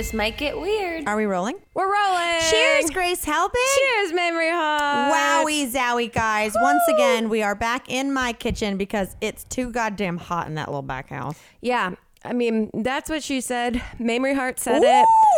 This might get weird. Are we rolling? We're rolling. Cheers, Grace Helbig. Cheers, Mamrie Hart. Wowie zowie, guys. Once again, we are back in my kitchen because it's too goddamn hot in that little back house. Yeah. I mean, that's what she said. Mamrie Hart said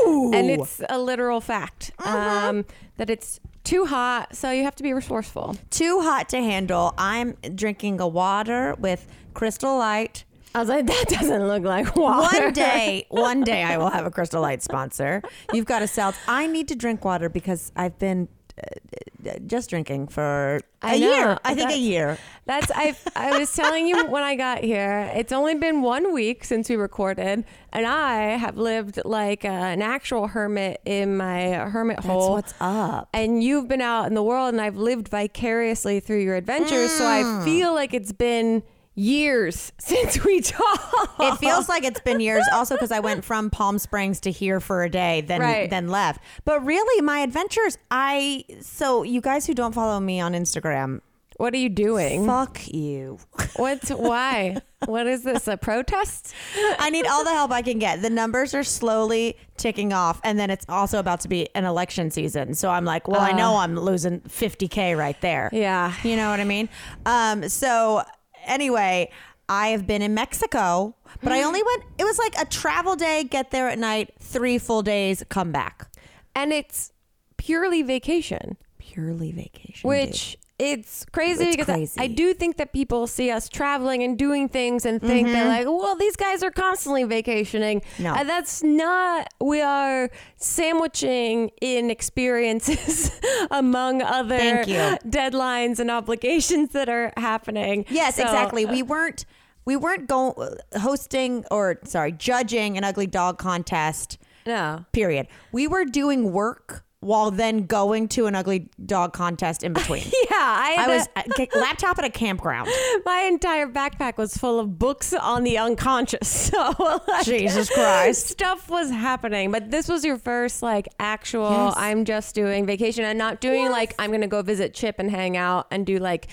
Ooh. it. And it's a literal fact Uh-huh. um, that it's too hot, so you have to be resourceful. Too hot to handle. I'm drinking a water with Crystal Light. I was like, that doesn't look like water. One day, one day I will have a Crystal Light sponsor. You've got to sell. I need to drink water because I've been uh, uh, just drinking for a know. year. I think a year. That's I. I was telling you when I got here. It's only been one week since we recorded, and I have lived like uh, an actual hermit in my hermit That's hole. what's up. and you've been out in the world, and I've lived vicariously through your adventures. So Mm. I feel like it's been years since we talked. It feels like it's been years also because I went from Palm Springs to here for a day, then Right. then left. But really my adventures, I so you guys who don't follow me on Instagram, What are you doing? fuck you. What's why? What is this? A protest? I need all the help I can get. The numbers are slowly ticking off and then it's also about to be an election season. So I'm like, well, I know I'm losing 50k right there. Yeah. You know what I mean? Um, so anyway, I have been in Mexico, but I only went, it was like a travel day, get there at night, three full days, come back. And it's purely vacation. Purely vacation. which it's crazy It's because I- crazy. I, do think that people see us traveling and doing things and think they're like, well, these guys are constantly vacationing. Mm-hmm. No. And that's not. We are sandwiching in experiences among other deadlines and obligations that are happening. Yes, So, exactly. We weren't we weren't going hosting or sorry, judging an ugly dog contest. No. Period. We were doing work while then going to an ugly dog contest in between. Yeah, I, I was a- laptop at a campground. my entire backpack was full of books on the unconscious. So like, Jesus Christ. stuff was happening. But this was your first like actual. Yes. I'm just doing vacation and not doing like I'm gonna go visit Chip and hang out and do like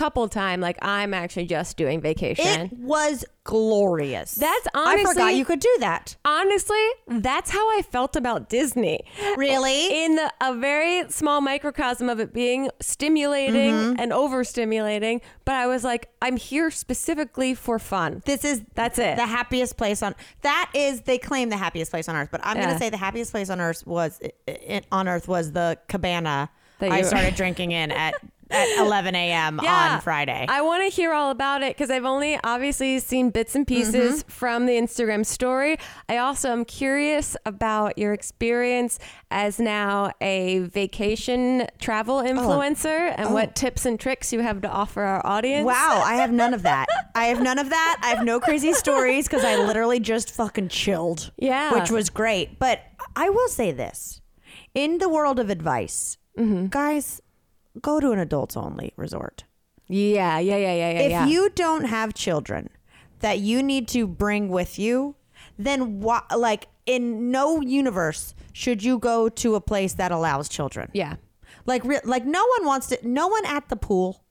couple time. Like I'm actually just doing vacation. It was glorious. That's honestly. I forgot you could do that. Honestly, that's how I felt about Disney. Really? In a very small microcosm of it being stimulating Mm-hmm. and overstimulating, but I was like, I'm here specifically for fun. This is That's it. The happiest place on that is they claim the happiest place on earth, but I'm Yeah. gonna say the happiest place on earth was on earth was the cabana That I started drinking in at at 11 a.m. on Friday. I want to hear all about it because I've only obviously seen bits and pieces Mm-hmm. from the Instagram story. I also am curious about your experience as now a vacation travel Oh. influencer and what tips and tricks you have to offer our audience. Wow, I have none of that. I have none of that. I have no crazy stories because I literally just fucking chilled. Yeah. Which was great. But I will say this in the world of advice, Mm-hmm. guys, go to an adults only resort. Yeah, yeah, yeah, yeah, yeah. if yeah. you don't have children that you need to bring with you, then why, like in no universe should you go to a place that allows children. yeah. Like re- like no one wants to no one at the pool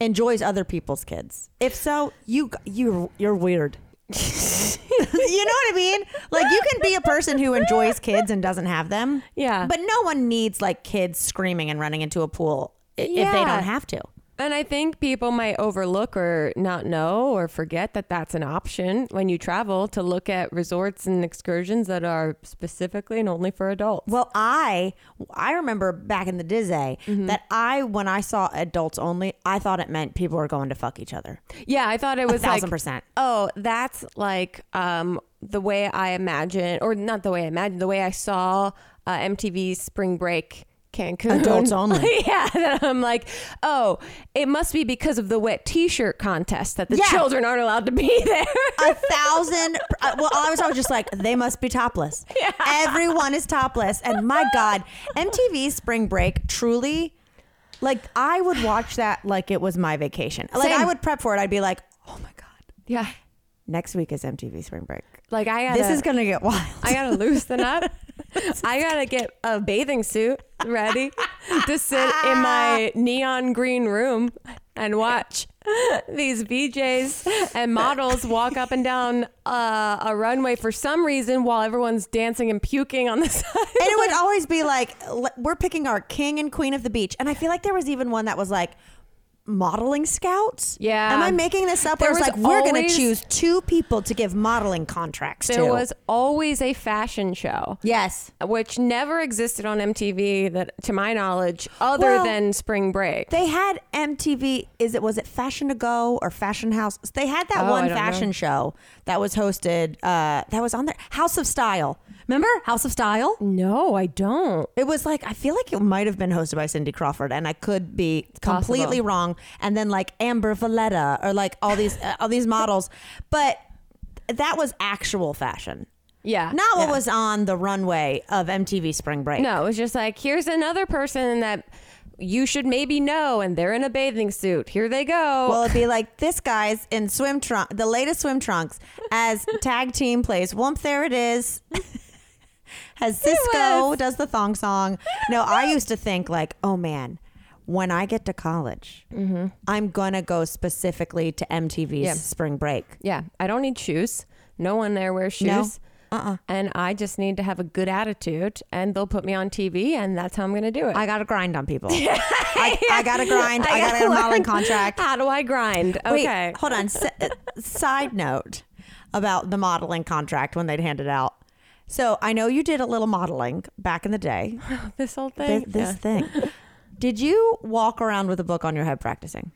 enjoys other people's kids. If so, you you you're weird. you know what I mean? Like you can be a person who enjoys kids and doesn't have them. Yeah. But no one needs like kids screaming and running into a pool i- if they don't have to. And I think people might overlook or not know or forget that that's an option when you travel to look at resorts and excursions that are specifically and only for adults. Well, I I remember back in the Disney Mm-hmm. that I when I saw adults only, I thought it meant people were going to fuck each other. Yeah, I thought it was a thousand like, percent. Oh, that's like um, the way I imagine, or not the way I imagine, the way I saw uh, MTV's Spring Break Cancun. Adults only. yeah, that I'm like, oh, it must be because of the wet T-shirt contest that the Yeah. children aren't allowed to be there. A thousand. uh, well, I was always just like, they must be topless. Yeah. Everyone is topless, and my God, MTV Spring Break truly. Like I would watch that like it was my vacation. Like Same. I would prep for it. I'd be like, "Oh my god, yeah, next week is MTV Spring Break. like I gotta, this is gonna get wild." I gotta loosen up. I gotta get a bathing suit ready to sit in my neon green room and watch these VJs and models walk up and down uh, a runway for some reason while everyone's dancing and puking on the side. and it would always be like we're picking our king and queen of the beach and i feel like there was even one that was like modeling scouts Yeah. am i making this up There where was like we're gonna choose two people to give modeling contracts to There to was always a fashion show. yes Which never existed on MTV, that to my knowledge, other Well, than Spring Break. they had mtv is it was it fashion to go or fashion house they had that Oh, one fashion know. show that was hosted uh that was on there house of style remember house of style no, I don't. It was like I feel like it might have been hosted by Cindy Crawford, and I could be completely possible. wrong. And then like Amber Valletta or like all these uh, all these models, but that was actual fashion, Yeah. not what yeah. was on the runway of MTV Spring Break. No, it was just like, here's another person that you should maybe know, and they're in a bathing suit. Here they go. Well, it'd be like this guy's in swim trunk, the latest swim trunks as tag team plays. Whoomp, there it is. Has Sisqo does the thong song. No, I used to think like, oh man, when I get to college, I'm gonna go specifically to MTV's Mm-hmm. Yeah. Spring Break. yeah, I don't need shoes. No one there wears shoes. No. Uh-uh. And I just need to have a good attitude, and they'll put me on TV, and that's how I'm going to do it. I gotta grind on people. I, I gotta grind. I, gotta get a modeling contract. How do I grind? Wait, Okay. hold on. S- uh, side note about the modeling contract when they'd hand it out. So I know you did a little modeling back in the day. This whole This, thing. this Yeah. thing. Did you walk around with a book on your head practicing?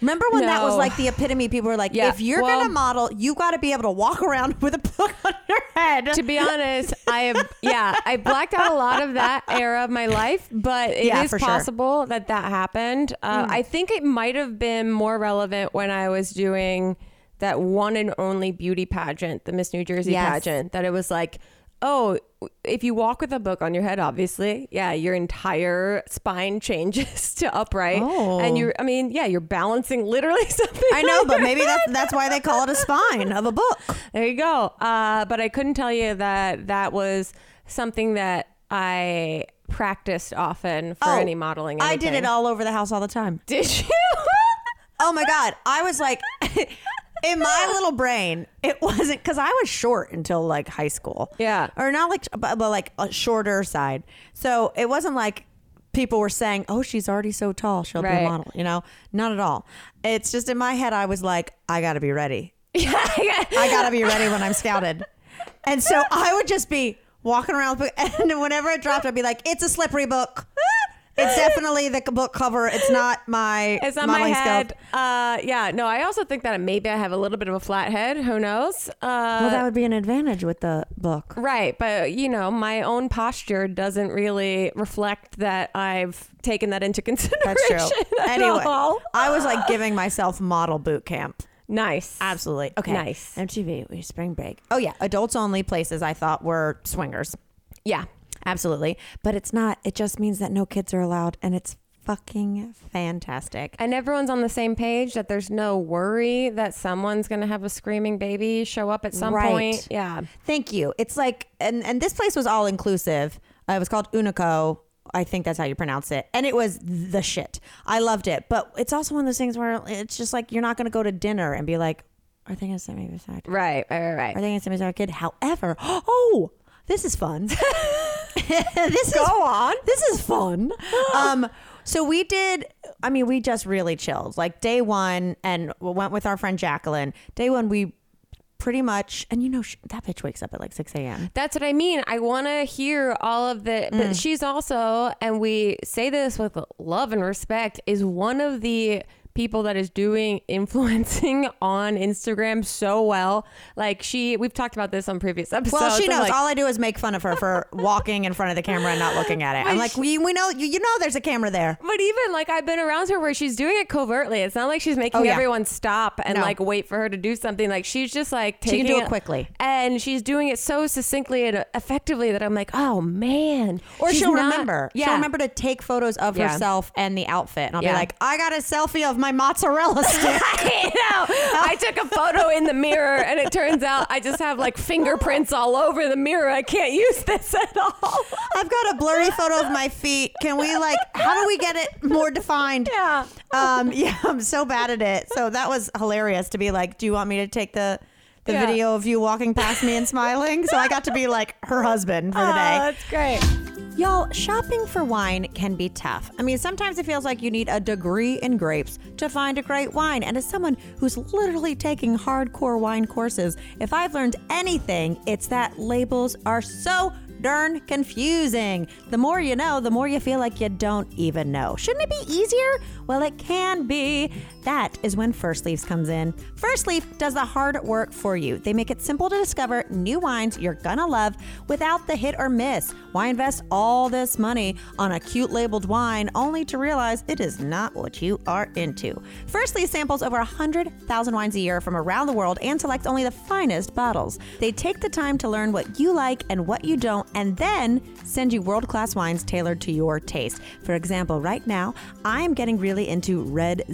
Remember when that was like the epitome? People were like, Yeah, if you're well- gonna model, you got to be able to walk around with a book on your head. to be honest, I have yeah, I blacked out a lot of that era of my life, but it is Yeah, sure. possible that that happened. Uh, I think it might have been more relevant when I was doing that one and only beauty pageant, the Miss New Jersey Yes. pageant. That it was like, oh, if you walk with a book on your head, obviously, yeah, your entire spine changes to upright, Oh. and you're, I mean, yeah, you're balancing literally something. I know, but maybe head. that's that's why they call it a spine of a book. There you go. Uh, but I couldn't tell you that that was something that I practiced often for Oh, any modeling. I did it all over the house all the time. Did you? Oh my god, I was like. In my little brain, it wasn't because I was short until like high school. Yeah. or not like, but, but like a shorter side. So it wasn't like people were saying, "Oh, she's already so tall, she'll be Right. a model." You know, not at all. It's just in my head, I was like, "I got to be ready. yeah. I got to be ready when I'm scouted." And so I would just be walking around, with and whenever it dropped, I'd be like, "It's a slippery book." It's definitely the book cover. It's not my It's on my head. Uh, yeah. No, I also think that maybe I have a little bit of a flat head. Who knows? Uh, Well, that would be an advantage with the book. Right, but you know, my own posture doesn't really reflect that I've taken that into consideration. That's true. anyway, all. I was like giving myself model boot camp. Nice. Absolutely. Okay. Nice. MTV, we spring break. Oh yeah, adults only places I thought were swingers. Yeah. Absolutely. But it's not. It just means that no kids are allowed and it's fucking fantastic. And everyone's on the same page that there's no worry that someone's going to have a screaming baby show up at some Right. point. Yeah. Thank you. It's like and and this place was all inclusive. Uh, it was called Unico. I think that's how you pronounce it. And it was the shit. I loved it. But it's also one of those things where it's just like you're not going to go to dinner and be like, are they going to send me beside? Right, right, right, right. Are they going to send me beside a kid? However, oh, this is fun. this Go is on. this is fun. Um, so we did. I mean, we just really chilled. Like day one, and we went with our friend Jacqueline. Day one, we pretty much, and you know, sh- that bitch wakes up at like six a.m. That's what I mean. I want to hear all of the, but Mm. she's also, and we say this with love and respect, is one of the people that is doing influencing on Instagram so well. Like she, we've talked about this on previous episodes. Well, she knows. like, all I do is make fun of her for walking in front of the camera and not looking at it. I'm like, we, we know you, you know there's a camera there. But even like I've been around her where she's doing it covertly. It's not like she's making Oh, yeah. everyone stop and No. like wait for her to do something. Like she's just like She can do it quickly. and she's doing it so succinctly and effectively that I'm like, oh man. Or She's she'll not- remember. Yeah. She'll remember to take photos of Yeah. herself and the outfit. And I'll Yeah. be like, I got a selfie of my mozzarella stick. I know. I took a photo in the mirror, and it turns out I just have like fingerprints all over the mirror. I can't use this at all. I've got a blurry photo of my feet. Can we like? How do we get it more defined? Yeah. Um. Yeah. I'm so bad at it. So that was hilarious to be like, do you want me to take the the Yeah. video of you walking past me and smiling? So I got to be like her husband for the day. Oh, that's great. Y'all, shopping for wine can be tough. I mean, sometimes it feels like you need a degree in grapes to find a great wine. And as someone who's literally taking hardcore wine courses, if I've learned anything, it's that labels are so darn confusing. The more you know, the more you feel like you don't even know. Shouldn't it be easier? Well, it can be. That is when First Leaves comes in. First Leaf does the hard work for you. They make it simple to discover new wines you're gonna love without the hit or miss. Why invest all this money on a cute labeled wine only to realize it is not what you are into? First Leaf samples over 100,000 wines a year from around the world and selects only the finest bottles. They take the time to learn what you like and what you don't, and then send you world class wines tailored to your taste. For example, right now, I am getting really into red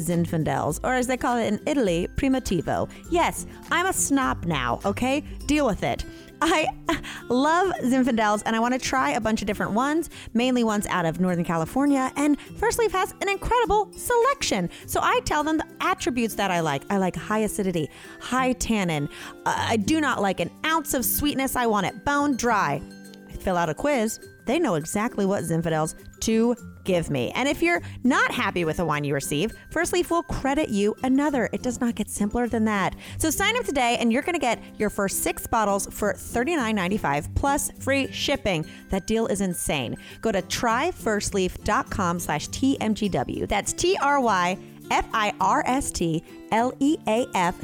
Zinfandels, or as they call it in Italy, Primitivo. Yes, I'm a snob now, okay? Deal with it. I love Zinfandels and I want to try a bunch of different ones, mainly ones out of Northern California. And First Leaf has an incredible selection. So I tell them the attributes that I like. I like high acidity, high tannin. Uh, I do not like an ounce of sweetness. I want it bone dry. I fill out a quiz. They know exactly what Zinfandels to give me. And if you're not happy with the wine you receive, First Leaf will credit you another. It does not get simpler than that. So sign up today and you're going to get your first six bottles for $39.95 plus free shipping. That deal is insane. Go to tryfirstleaf.com slash TMGW. That's T-R-Y F-I-R-S-T-L-E-A-F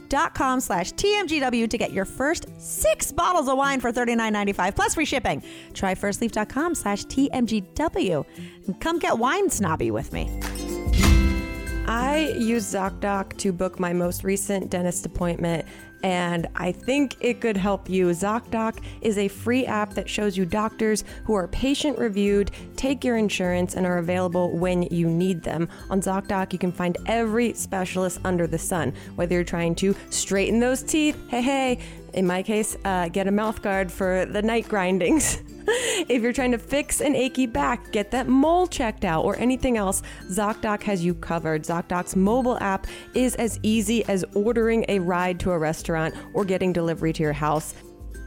dot com slash TMGW to get your first six bottles of wine for $39.95 plus free shipping. Try firstleaf.com slash TMGW and come get wine snobby with me. I use ZocDoc to book my most recent dentist appointment, and I think it could help you. ZocDoc is a free app that shows you doctors who are patient reviewed, take your insurance, and are available when you need them. On ZocDoc, you can find every specialist under the sun, whether you're trying to straighten those teeth, hey, hey, in my case, uh, get a mouth guard for the night grindings. if you're trying to fix an achy back, get that mole checked out, or anything else, ZocDoc has you covered. ZocDoc's mobile app is as easy as ordering a ride to a restaurant or getting delivery to your house.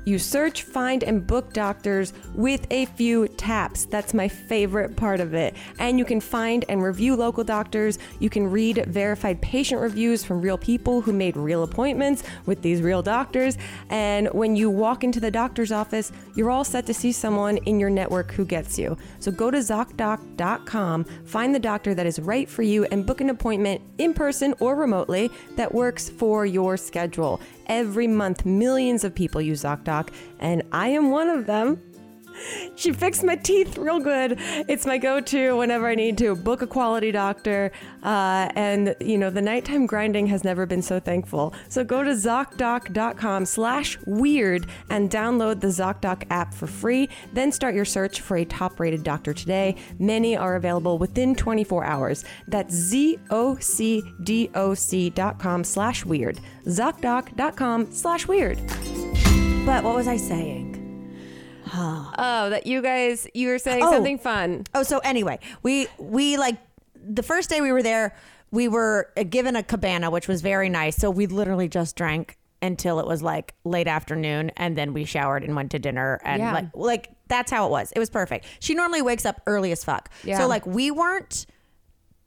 You search, find, and book doctors with a few taps. That's my favorite part of it. And you can find and review local doctors. You can read verified patient reviews from real people who made real appointments with these real doctors. And when you walk into the doctor's office, you're all set to see someone in your network who gets you. So go to ZocDoc.com, find the doctor that is right for you, and book an appointment in person or remotely that works for your schedule. Every month, millions of people use ZocDoc, and I am one of them. She fixed my teeth real good. It's my go-to whenever I need to book a quality doctor. Uh, and you know, the nighttime grinding has never been so thankful. So go to ZocDoc.com slash weird and download the ZocDoc app for free. Then start your search for a top-rated doctor today. Many are available within 24 hours. That's Z-O-C-D-O-C.com slash weird. ZocDoc.com slash weird. But what was I saying? Oh, that you guys, you were saying Oh. something fun. Oh, so anyway, we we like the first day we were there, we were uh, given a cabana, which was very nice. So we literally just drank until it was like late afternoon, and then we showered and went to dinner, and Yeah. like like that's how it was. It was perfect. She normally wakes up early as fuck, Yeah. so like we weren't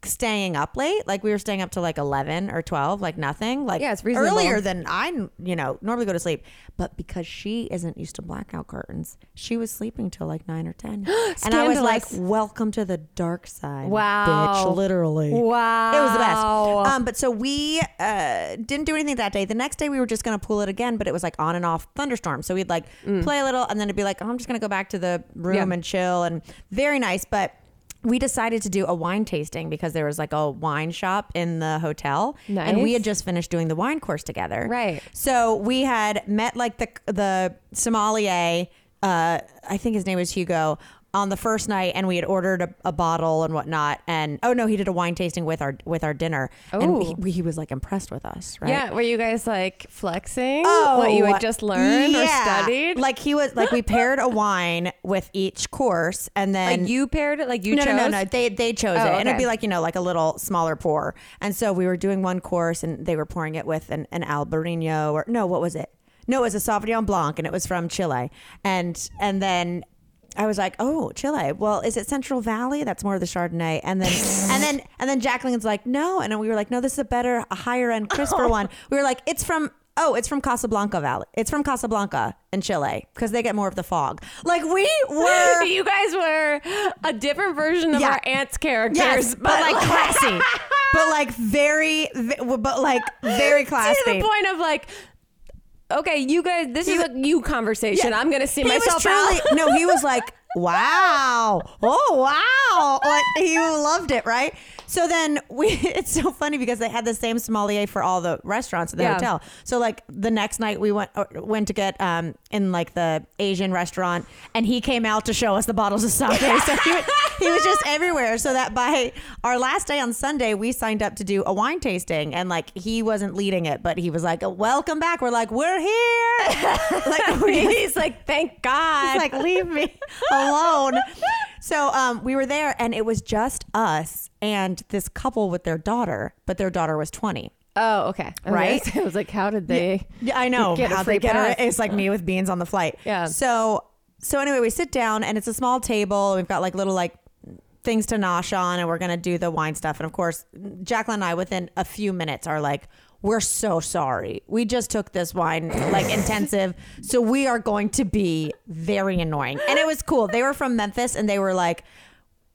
staying up late like we were staying up to like 11 or 12 like nothing like Yeah, it's reasonable. earlier than i you know normally go to sleep but because she isn't used to blackout curtains she was sleeping till like 9 or 10 and i was like welcome to the dark side Wow. bitch literally Wow. it was the best um but so we uh didn't do anything that day the next day we were just gonna pull it again but it was like on and off thunderstorm so we'd like play a little and then it'd be like oh i'm just gonna go back to the room Mm. Yeah. and chill and very nice but we decided to do a wine tasting because there was like a wine shop in the hotel. And we had just finished doing the wine course together. Right. so we had met like the the sommelier uh i think his name was hugo on the first night, and we had ordered a, a bottle and whatnot. And oh no, he did a wine tasting with our with our dinner, and Oh. he, he was like impressed with us, right? Yeah, were you guys like flexing oh, what you had just learned or Oh, studied? Like he was like we paired a wine with each course, and then Like you paired it, like you no, chose. no, no, no. They they chose Oh, it, and it'd be like you know, like a little smaller pour. And so we were doing one course, and they were pouring it with an, an Albarino or no, what was it? No, it was a Sauvignon Blanc, and it was from Chile. And and then I was like, oh, Chile. Well, is it Central Valley? That's more of the Chardonnay. And then and then and then Jacqueline's like, no, and then we were like, no, this is a better, a higher end, crisper one. We were like, it's from. Oh, it's from Casablanca Valley. It's from Casablanca in Chile because they get more of the fog. Like we were you guys were a different version of Yeah. our aunt's characters, Yes, but, like classy, but like very, but like very classy. to the point of like, okay, you guys, this is a you conversation. I'm gonna see he myself truly, out. No, he was like, wow, oh wow, like he loved it, right? So then we, it's so funny because they had the same sommelier for all the restaurants at the Yeah. hotel. So like the next night we went uh, went to get um in like the Asian restaurant, and he came out to show us the bottles of sake. so he, was- he was just everywhere. So that by our last day on Sunday, we signed up to do a wine tasting, and like he wasn't leading it, but he was like, "Welcome back." We're like, "We're here." like we He's like, thank God. He's like, leave me alone. So um, we were there, and it was just us and this couple with their daughter, but their daughter was 20. oh, okay, Right? I was like, how did they? Yeah, I know. Get how they get her. It's like me with beans on the flight. Yeah. So so anyway, we sit down, and it's a small table. We've got like little like things to nosh on, and we're gonna do the wine stuff. And of course, Jacqueline and I, within a few minutes, are like. We're so sorry. We just took this wine like intensive, so we are going to be very annoying. And it was cool. They were from Memphis, and they were like,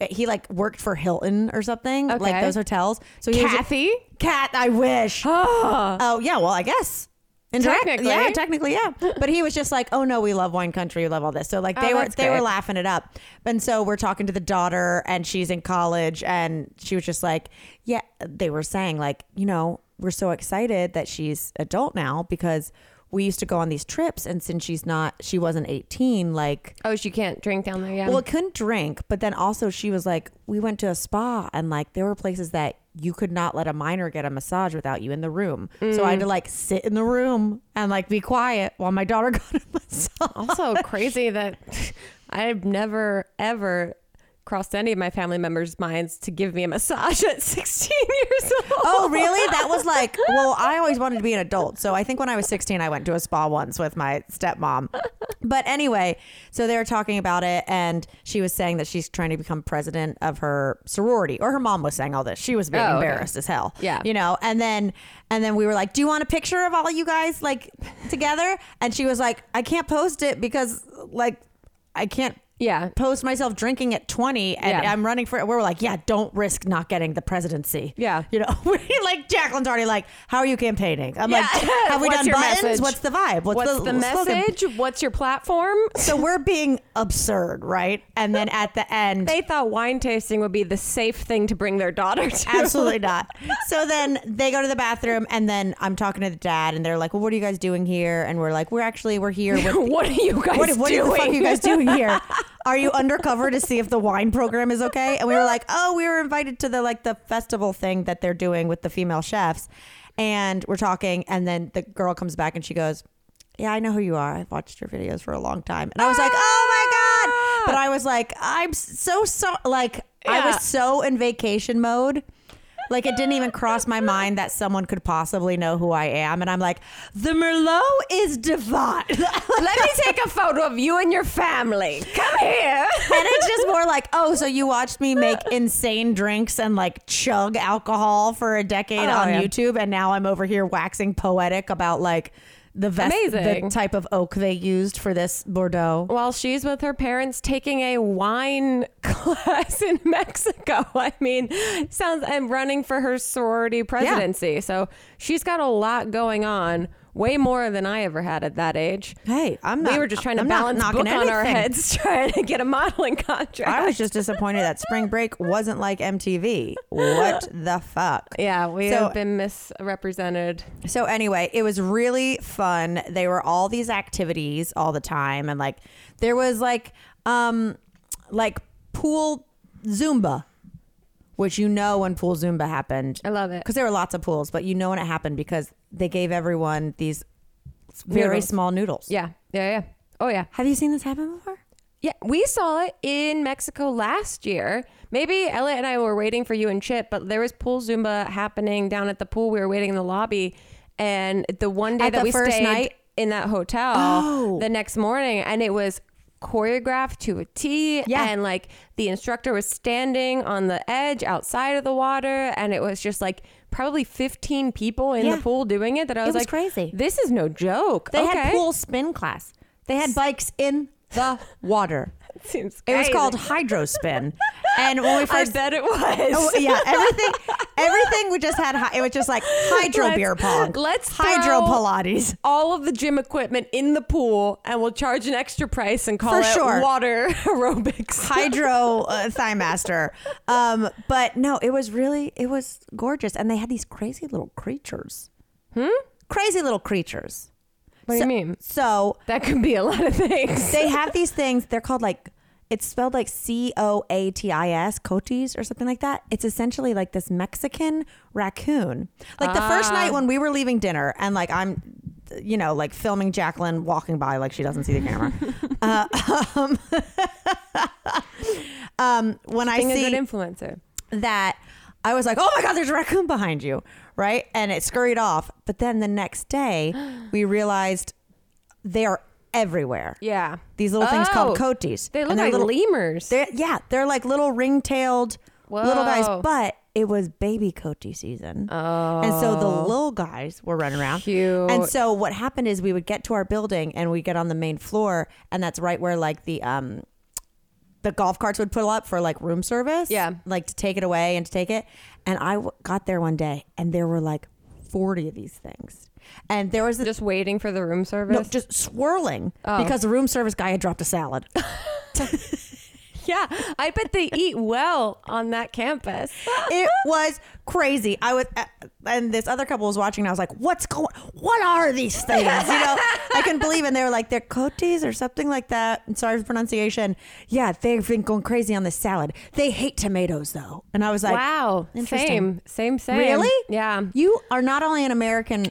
he like worked for Hilton or something, like those hotels. So he was Kathy. Cat, I wish. Oh, Oh yeah, well I guess. Indirect- Technically. yeah, technically, yeah. But he was just like, "Oh no, we love wine country, we love all this." So like oh, they Oh, were that's they were great. laughing it up. And so we're talking to the daughter, and she's in college, and she was just like, "Yeah." They were saying like, you know, we're so excited that she's adult now because we used to go on these trips, and since she's not, she wasn't eighteen, like. oh, she can't drink down there. Yeah. Well, it couldn't drink, but then also she was like, we went to a spa and like there were places that you could not let a minor get a massage without you in the room. So I had to mm. like sit in the room and like be quiet while my daughter got a massage. also crazy that I've never ever crossed any of my family members' minds to give me a massage at 16 years old. Oh, really? That was like, well, I always wanted to be an adult. So I think when I was 16, I went to a spa once with my stepmom. But anyway, so they were talking about it, and she was saying that she's trying to become president of her sorority, or her mom was saying all this. She was being Oh, okay. embarrassed as hell. Yeah. You know, and then, and then we were like, do you want a picture of all you guys like together? And she was like, I can't post it because like, I can't Yeah. post myself drinking at 20 and Yeah. I'm running for it. we're like yeah don't risk not getting the presidency Yeah. you know like Jacqueline's already like how are you campaigning I'm Yeah. like have we What's done your buttons message? what's the vibe What's the, slogan? message? What's your platform? so we're being absurd right and then at the end They thought wine tasting would be the safe thing to bring their daughter to. Absolutely not. So then they go to the bathroom, and then I'm talking to the dad, and they're like, "Well, what are you guys doing here?" And we're like, "We're actually we're here with what are you guys what, what the fuck are you guys doing here? Are you undercover to see if the wine program is okay? And we were like, oh, we were invited to the like the festival thing that they're doing with the female chefs, and we're talking, and then the girl comes back and she goes, yeah, I know who you are. I've watched your videos for a long time, and I was like, oh my god! But I was like, I'm so so like I was so in vacation mode. Like it didn't even cross my mind that someone could possibly know who I am, and I'm like, the Merlot is divine. Let me take a photo of you and your family. Come here. and it's just more like, oh, so you watched me make insane drinks and like chug alcohol for a decade Oh, on yeah. YouTube, and now I'm over here waxing poetic about like the vest, Amazing. the type of oak they used for this Bordeaux. While she's with her parents taking a wine class in Mexico. I mean, sounds I'm running for her sorority presidency. So she's got a lot going on, way more than I ever had at that age. Hey, I'm not. we were just trying to I'm balance knocking book on our heads, trying to get a modeling contract. I was just disappointed that Spring Break wasn't like MTV. What the fuck? yeah, we So- have been misrepresented. So anyway, it was really fun. They were all these activities all the time and like there was like um like pool Zumba, which you know when pool Zumba happened I love it. because there were lots of pools, but you know when it happened because they gave everyone these very Noodles. small noodles. Yeah, yeah, yeah. Oh yeah. Have you seen this happen before? Yeah, we saw it in Mexico last year. Maybe Elliot and I were waiting for you and Chip, but there was pool Zumba happening down at the pool. We were waiting in the lobby, and the one day At that the we first stayed night? in that hotel, Oh. the next morning, and it was choreographed to a T. Yeah. and like the instructor was standing on the edge outside of the water, and it was just like probably 15 people in Yeah. the pool doing it. That I was, was like, crazy. This is no joke. They okay. had pool spin class. They had bikes in the water. Seems It was crazy. called hydro spin. And when we first I bet it was. Oh, yeah, everything, everything we just had. hi- It was just like hydro Let's- beer pong. let's hydro Pilates. all of the gym equipment in the pool and we'll charge an extra price and call For it sure. water aerobics. hydro uh, thigh master. Um, but no, it was really it was gorgeous, and they had these crazy little creatures. Hmm. Crazy little creatures. What do So- you mean? So That could be a lot of things. they have these things. They're called like it's spelled like C O A T I S, cotis or something like that. It's essentially like this Mexican raccoon. Like the first Ah. night when we were leaving dinner, and like I'm, you know, like filming Jacqueline walking by like she doesn't see the camera. uh, um, um, when I see a good influencer. that I was like, oh my God, there's a raccoon behind you. Right. And it scurried off. But then the next day, we realized they are everywhere. Yeah. These little things called Oh. They look And they're like little, lemurs. they're, yeah, they're like little ring tailed little guys. Whoa. But it was baby coati season. oh. And so the little guys were running around. Cute. And so what happened is we would get to our building and we get on the main floor, and that's right where like the um the golf carts would pull up for like room service. Yeah. Like to take it away and to take it. And I w- got there one day and there were like 40 of these things. And there was this, just waiting for the room service. no, just swirling Oh. because the room service guy had dropped a salad. yeah. I bet they eat well on that campus. it was crazy. I was, and this other couple was watching. And I was like, "What's going? What are these things?" You know, I couldn't believe. it. And they were like, "They're cotis or something like that." And sorry for pronunciation. Yeah, they've been going crazy on this salad. They hate tomatoes though, and I was like, wow. Same. Same. Same. Really? Yeah. "You are not only an American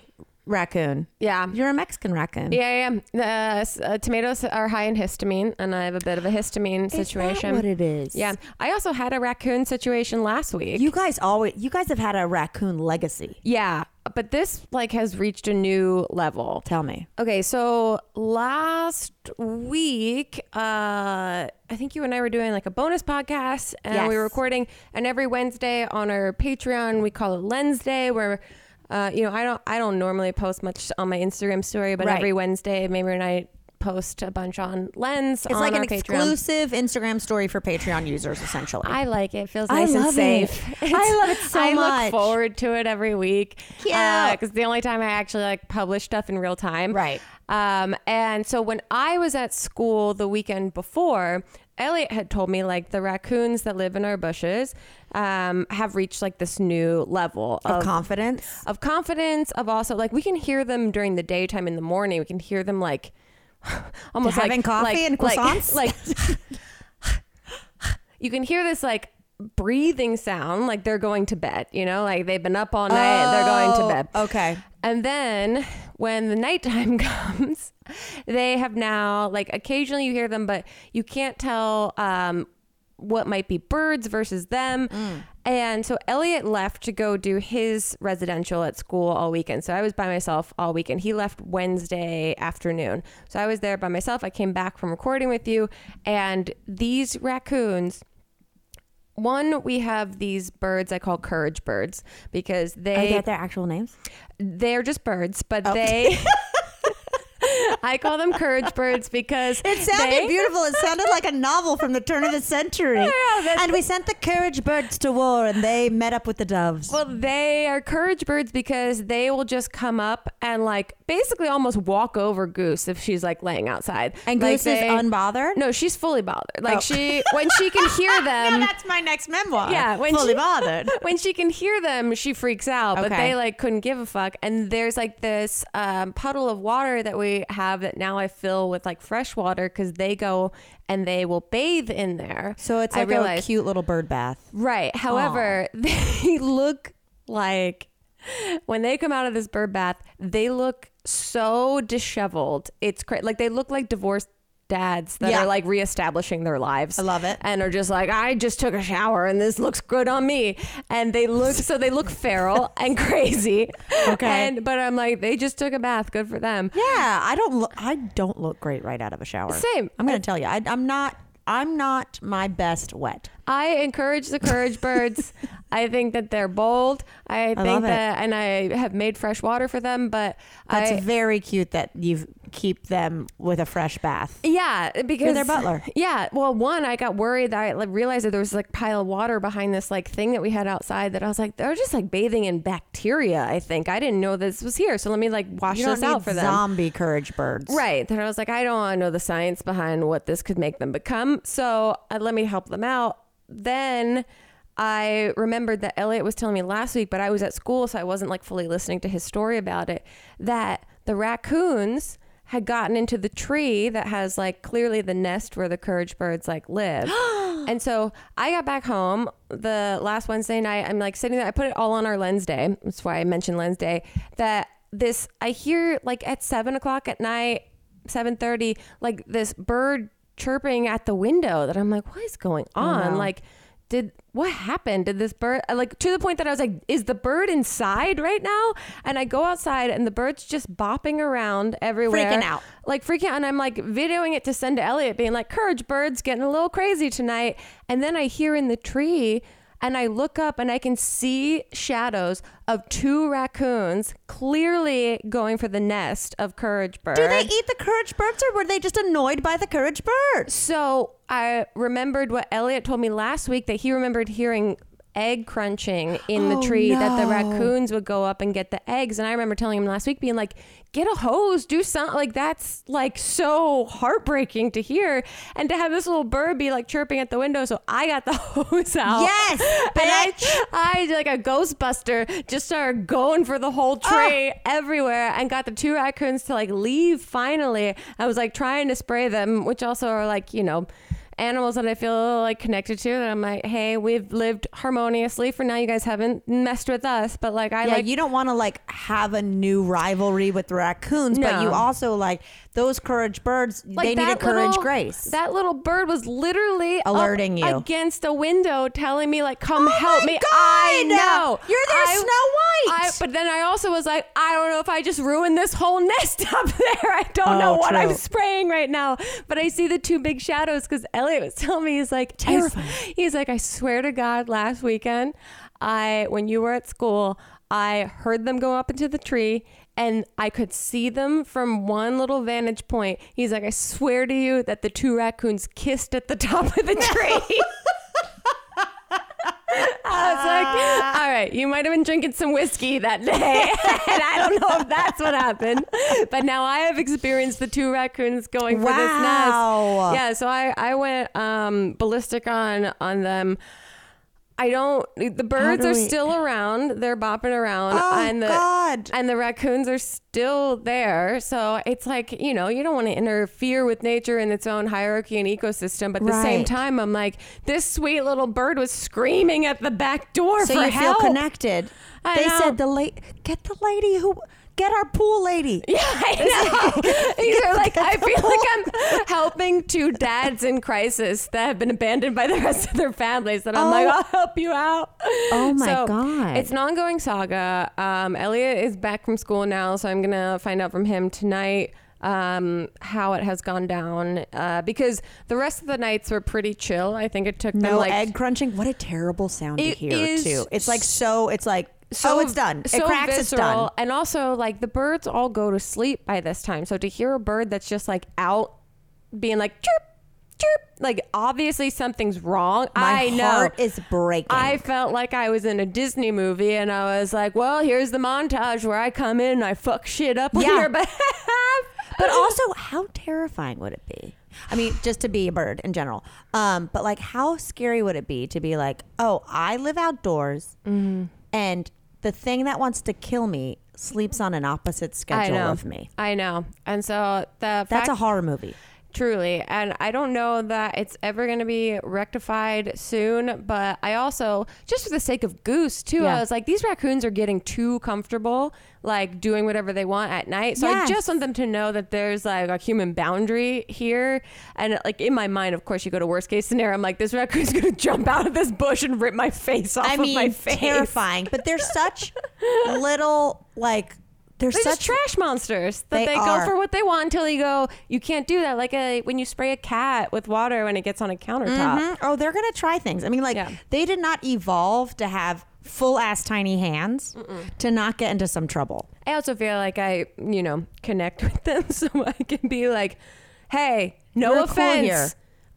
raccoon, Yeah. you're a Mexican raccoon." Yeah, yeah. Uh, uh, tomatoes are high in histamine, and I have a bit of a histamine Is that situation. what it is? Yeah, I also had a raccoon situation last week. You guys always, you guys have had a raccoon legacy. yeah, but this like has reached a new level. Tell me. Okay, so last week, uh, I think you and I were doing like a bonus podcast, and we were recording. And every Wednesday on our Patreon, we call it Lens Day, where uh, you know I don't I don't normally post much on my Instagram story, but Right. every Wednesday, Mamrie and I post a bunch on Lens. It's on like our an Patreon. exclusive Instagram story for Patreon users, essentially. I like it. It feels I nice and love it. safe. I love it so I much. look forward to it every week. Cute. Because the only time I actually like publish stuff in real time. Right. Um, and so when I was at school the weekend before, Elliot had told me like the raccoons that live in our bushes um, have reached like this new level of of confidence. of confidence of also like we can hear them during the daytime in the morning we can hear them like almost Having like having coffee like, and like- croissants? like, you can hear this like breathing sound like they're going to bed you know like they've been up all night they're going to bed Oh, Okay. and then when the nighttime comes, they have now like occasionally you hear them, but you can't tell um, what might be birds versus them. And so Elliot left to go do his residential at school all weekend. So I was by myself all weekend. He left Wednesday afternoon. So I was there by myself. I came back from recording with you, and these raccoons. One, we have these birds I call courage birds because Are they they at their actual names? they're just birds, but Oh. they. I call them courage birds because It sounded they- beautiful. It sounded like a novel from the turn of the century. that's- and we sent the courage birds to war, and they met up with the doves. Well, they are courage birds because they will just come up and like basically almost walk over Goose if she's like laying outside. and Like, Goose is unbothered. No, she's fully bothered. Like Oh. she when she can hear them. that's my next memoir. Yeah, when fully she- bothered. when she can hear them, she freaks out. But they like couldn't give a fuck. And there's like this um, puddle of water that we have that now I fill with like fresh water because they go and they will bathe in there. So it's I like a cute little bird bath. Right. However, they look like when they come out of this bird bath, they look so disheveled. It's crazy. Like they look like divorced dads that Yeah. are like reestablishing their lives. I love it. And are just like, I just took a shower and this looks good on me. And they look so they look feral and crazy. Okay. And but I'm like, they just took a bath. Good for them. Yeah, I don't look. I don't look great right out of a shower. Same. I'm gonna tell you, I, I'm not. I'm not my best wet. I encourage the courage birds. I think that they're bold. I think love it. that, and I have made fresh water for them. But That's I, very cute that you keep them with a fresh bath. yeah, because their butler. Yeah. Well, one, I got worried that I like, realized that there was like pile of water behind this like thing that we had outside. That I was like, they're just like bathing in bacteria. I think I didn't know this was here. So let me like wash this out for them. zombie courage birds. Right. Then I was like, I don't want to know the science behind what this could make them become. So uh, let me help them out. Then I remembered that Elliot was telling me last week, but I was at school, so I wasn't like fully listening to his story about it, that the raccoons had gotten into the tree that has like clearly the nest where the courage birds like live. and so I got back home the last Wednesday night. I'm like sitting there, I put it all on our lens day. That's why I mentioned lens day. That this, I hear like at seven o'clock at night, 7:30 like this bird chirping at the window that I'm like what is going on? like did what happened? Did this bird uh, like to the point that I was like is the bird inside right now? And I go outside and the bird's just bopping around everywhere. Freaking out. like freaking out and I'm like videoing it to send to Elliot being like courage birds getting a little crazy tonight. And then I hear in the tree and I look up and I can see shadows of two raccoons clearly going for the nest of courage bird. Do they eat the courage birds, or were they just annoyed by the courage birds? So I remembered what Elliot told me last week that he remembered hearing egg crunching in the Oh, tree that the raccoons would go up and get the eggs. And I remember telling him last week being like get a hose do something like that's like so heartbreaking to hear. And to have this little bird be like chirping at the window so I got the hose out. Yes, and I. I like a ghostbuster just started going for the whole tree everywhere and got the two raccoons to like leave finally. I was like trying to spray them, which also are like, you know, animals that I feel like connected to that I'm like, hey, we've lived harmoniously for now. You guys haven't messed with us, but like I yeah, like you don't want to like have a new rivalry with the raccoons, but you also like those courage birds. like they need a courage little- grace. That little bird was literally Alerting you. against a window, telling me like, "Come Oh help me." God! I know You're their I- Snow White. I, but then I also was like, I don't know if I just ruined this whole nest up there. I don't oh, know Oh, what I'm spraying right now. But I see the two big shadows because Elliot was telling me he's like Terrifying. he's like, I swear to God, last weekend, I when you were at school, I heard them go up into the tree and I could see them from one little vantage point. He's like, I swear to you that the two raccoons kissed at the top of the tree. I was like, all right, you might have been drinking some whiskey that day. and I don't know if that's what happened. But now I have experienced the two raccoons going for this Wow. nest. Yeah, so I, I went um, ballistic on on them. I don't the birds do are we- still around. They're bopping around Oh, and the God. and the raccoons are still there. So it's like, you know, you don't want to interfere with nature in its own hierarchy and ecosystem, but at the same time I'm like this sweet little bird was screaming at the back door so for you help. feel connected. I they know. said the late get the lady who get our pool lady. Yeah, I know. These are like I feel like I'm helping two dads in crisis that have been abandoned by the rest of their families. That I'm Oh. like, I'll help you out. Oh my So, God. It's an ongoing saga. Um, Elliot is back from school now, so I'm gonna find out from him tonight um, how it has gone down. Uh, because the rest of the nights were pretty chill. I think it took them No like egg crunching. What a terrible sound to hear too. It's like so. It's like so oh, it's done. so it cracks. It's done. And also, like the birds all go to sleep by this time. So to hear a bird that's just like out, being like chirp, chirp, like obviously something's wrong. My I know. heart is breaking. I felt like I was in a Disney movie, and I was like, "Well, here's the montage where I come in and I fuck shit up on Yeah. your behalf." But also, how terrifying would it be? I mean, just to be a bird in general. Um, but like, how scary would it be to be like, oh, I live outdoors, Mm-hmm. and the thing that wants to kill me sleeps on an opposite I schedule know. of me. I know. And so the That's a horror movie. Truly. And I don't know that it's ever going to be rectified soon. But I also, just for the sake of Goose, too, Yeah. I was like, these raccoons are getting too comfortable, like doing whatever they want at night. So I just want them to know that there's like a human boundary here. And like in my mind, of course, you go to worst case scenario. I'm like, this raccoon's going to jump out of this bush and rip my face off I of mean, my face. terrifying. But they're such little like they're, They're such just trash monsters that They they, go for what they want until you go, you can't do that. Like a, when you spray a cat with water when it gets on a countertop. Mhm. Oh, they're gonna try things. I mean, like Yeah. they did not evolve to have full ass tiny hands to not get into some trouble. I also feel like I, you know, connect with them so I can be like, hey, no cool offense. here.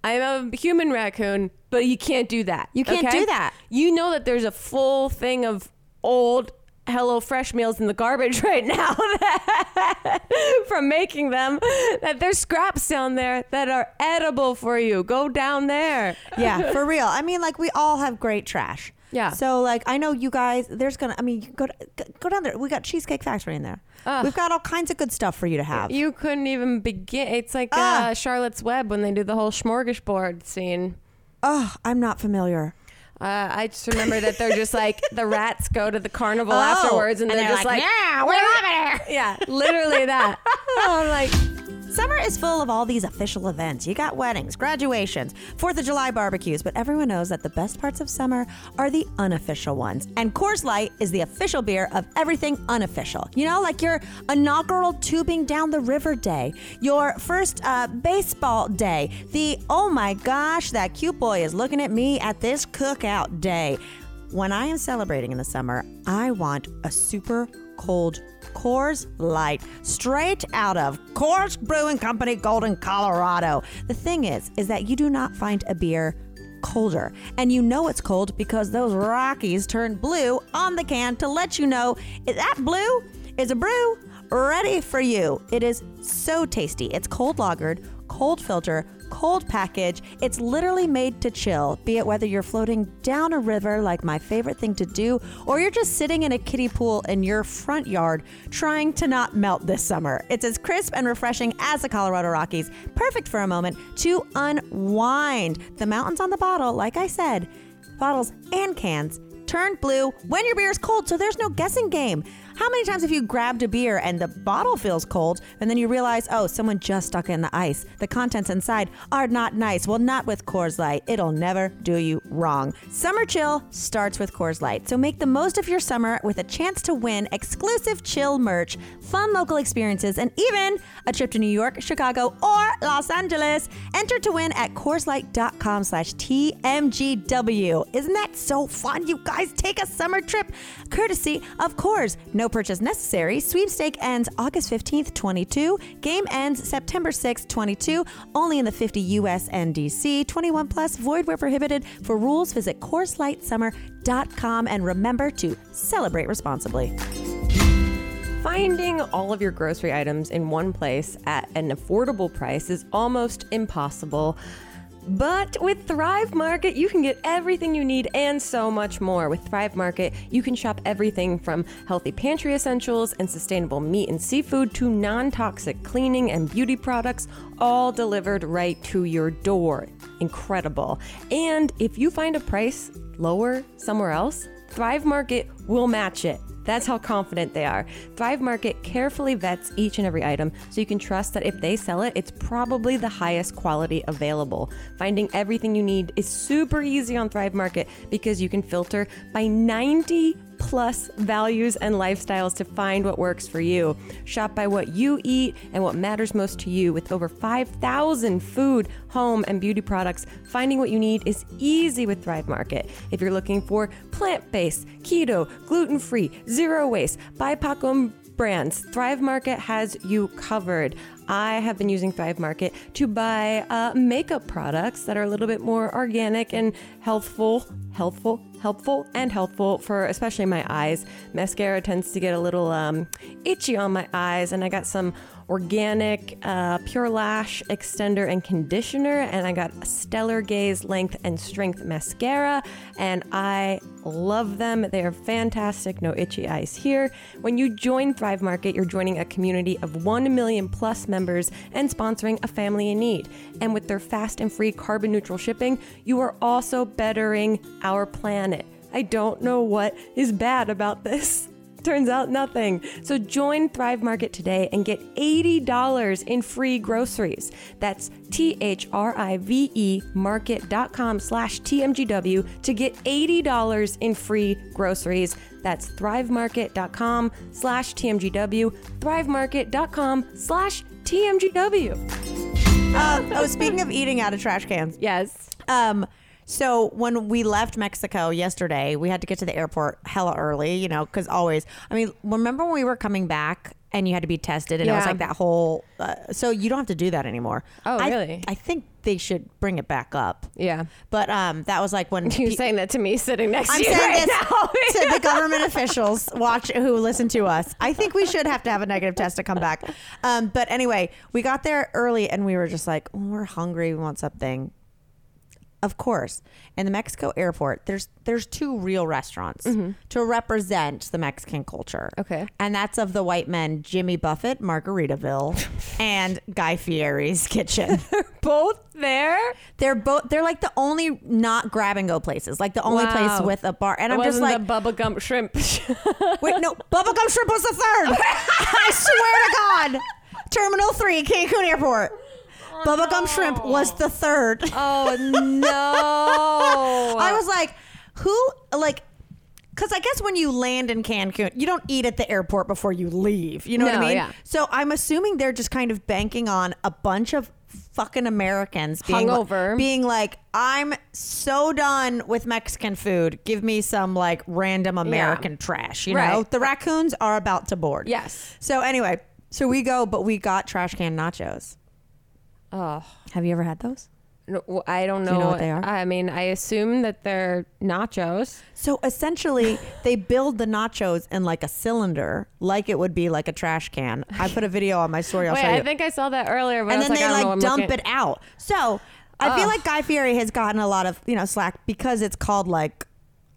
I'm a human raccoon, but you can't do that. You can't okay? do that. You know that there's a full thing of old HelloFresh meals in the garbage right now from making them. That there's scraps down there that are edible for you. Go down there. Yeah, for real. I mean, like we all have great trash. Yeah. So like I know you guys. There's gonna. I mean, you can go to, go down there. We got Cheesecake Factory in there. Ugh. We've got all kinds of good stuff for you to have. You couldn't even begin. It's like uh, Charlotte's Web when they do the whole smorgasbord scene. oh, I'm not familiar. Uh, I just remember that they're just like the rats go to the carnival Oh, afterwards, and, and they're, they're just like, like, "Yeah, we love it Yeah, literally that. I'm like, Summer is full of all these official events. You got weddings, graduations, Fourth of July barbecues, but everyone knows that the best parts of summer are the unofficial ones. And Coors Light is the official beer of everything unofficial. You know, like your inaugural tubing down the river day, your first uh, baseball day, the oh my gosh, that cute boy is looking at me at this cookout day. When I am celebrating in the summer, I want a super cold Coors Light, straight out of Coors Brewing Company, Golden, Colorado. The thing is, is that you do not find a beer colder. And you know it's cold because those Rockies turn blue on the can to let you know that blue is a brew ready for you. It is so tasty. It's cold lagered, cold filter, cold package. It's literally made to chill, be it whether you're floating down a river like my favorite thing to do, or you're just sitting in a kiddie pool in your front yard trying to not melt this summer. It's as crisp and refreshing as the Colorado Rockies, perfect for a moment to unwind. The mountains on the bottle, like I said, bottles and cans turn blue when your beer is cold, so there's no guessing game. How many times have you grabbed a beer and the bottle feels cold and then you realize, oh, someone just stuck it in the ice? The contents inside are not nice. Well, not with Coors Light. It'll never do you wrong. Summer chill starts with Coors Light. So make the most of your summer with a chance to win exclusive chill merch, fun local experiences, and even a trip to New York, Chicago, or Los Angeles. Enter to win at CoorsLight.com slash TMGW. Isn't that so fun? You guys take a summer trip courtesy of Coors. No purchase necessary. Sweepstake ends August 15th, 22. Game ends September 6th, 22. Only in the 50 US and DC. 21 plus. Void where prohibited. For rules, visit CoorsLightSummer.com and remember to celebrate responsibly. Finding all of your grocery items in one place at an affordable price is almost impossible. But with Thrive Market, you can get everything you need and so much more. With Thrive Market, you can shop everything from healthy pantry essentials and sustainable meat and seafood to non toxic cleaning and beauty products, all delivered right to your door. Incredible. And if you find a price lower somewhere else, Thrive Market will match it. That's how confident they are. Thrive Market carefully vets each and every item so you can trust that if they sell it, it's probably the highest quality available. Finding everything you need is super easy on Thrive Market because you can filter by 90 plus values and lifestyles to find what works for you. Shop by what you eat and what matters most to you with over 5,000 food, home, and beauty products. Finding what you need is easy with Thrive Market. If you're looking for plant based, keto, gluten free, zero waste, BIPOC brands, Thrive Market has you covered. I have been using Thrive Market to buy uh, makeup products that are a little bit more organic and healthful, healthful, helpful, and healthful for especially my eyes. Mascara tends to get a little um, itchy on my eyes, and I got some organic uh, pure lash extender and conditioner, and I got a Stellar Gaze length and strength mascara, and I love them. They are fantastic. No itchy eyes here. When you join Thrive Market, you're joining a community of 1 million plus members and sponsoring a family in need. And with their fast and free carbon neutral shipping, you are also bettering our planet. I don't know what is bad about this. Turns out nothing. So join Thrive Market today and get $80 in free groceries. That's T-H-R-I-V-E market.com slash TMGW to get $80 in free groceries. That's thrivemarket.com slash TMGW, thrivemarket.com slash TMGW. Um, oh, speaking of eating out of trash cans. Yes. Um, so when we left Mexico yesterday, we had to get to the airport hella early, you know, because always. I mean, remember when we were coming back and you had to be tested, and it was Yeah. like that whole. Uh, so you don't have to do that anymore. Oh, I- really? I think they should bring it back up. Yeah. But um, that was like when You're pe- saying that to me sitting next I'm to you saying right this now. to the government officials watch who listen to us. I think we should have to have a negative test to come back. Um, but anyway, we got there early and we were just like, oh, we're hungry. We want something. Of course, in the Mexico airport, there's there's two real restaurants mm-hmm. to represent the Mexican culture. Okay. and that's of the white men Jimmy Buffett, Margaritaville, and Guy Fieri's Kitchen. Both there? They're both they're like the only not grab and go places, like the only place with a bar. And It I'm just like, the Bubba Gump shrimp. Wait, no, Bubba Gump Shrimp was the third. I swear to God. Terminal 3, Cancun Airport. Oh, Bubba Gump Shrimp was the third. oh no! I was like, who, like, because I guess when you land in Cancun, you don't eat at the airport before you leave. You know what I mean? yeah. So I'm assuming they're just kind of banking on a bunch of fucking Americans being Hungover. being like, I'm so done with Mexican food. Give me some like random American trash. You know, the raccoons are about to board. Yes. So anyway, so we go, but we got trash can nachos. Oh, Have you ever had those? no, I don't know. you know what they are? I mean, I assume that they're nachos. So essentially, they build the nachos in like a cylinder, like it would be like a trash can. I put a video on my story. I'll Wait, show you. I think I saw that earlier, but I and was then like, I they don't like dump looking- it out. So I feel like Guy Fieri has gotten a lot of you know slack because it's called like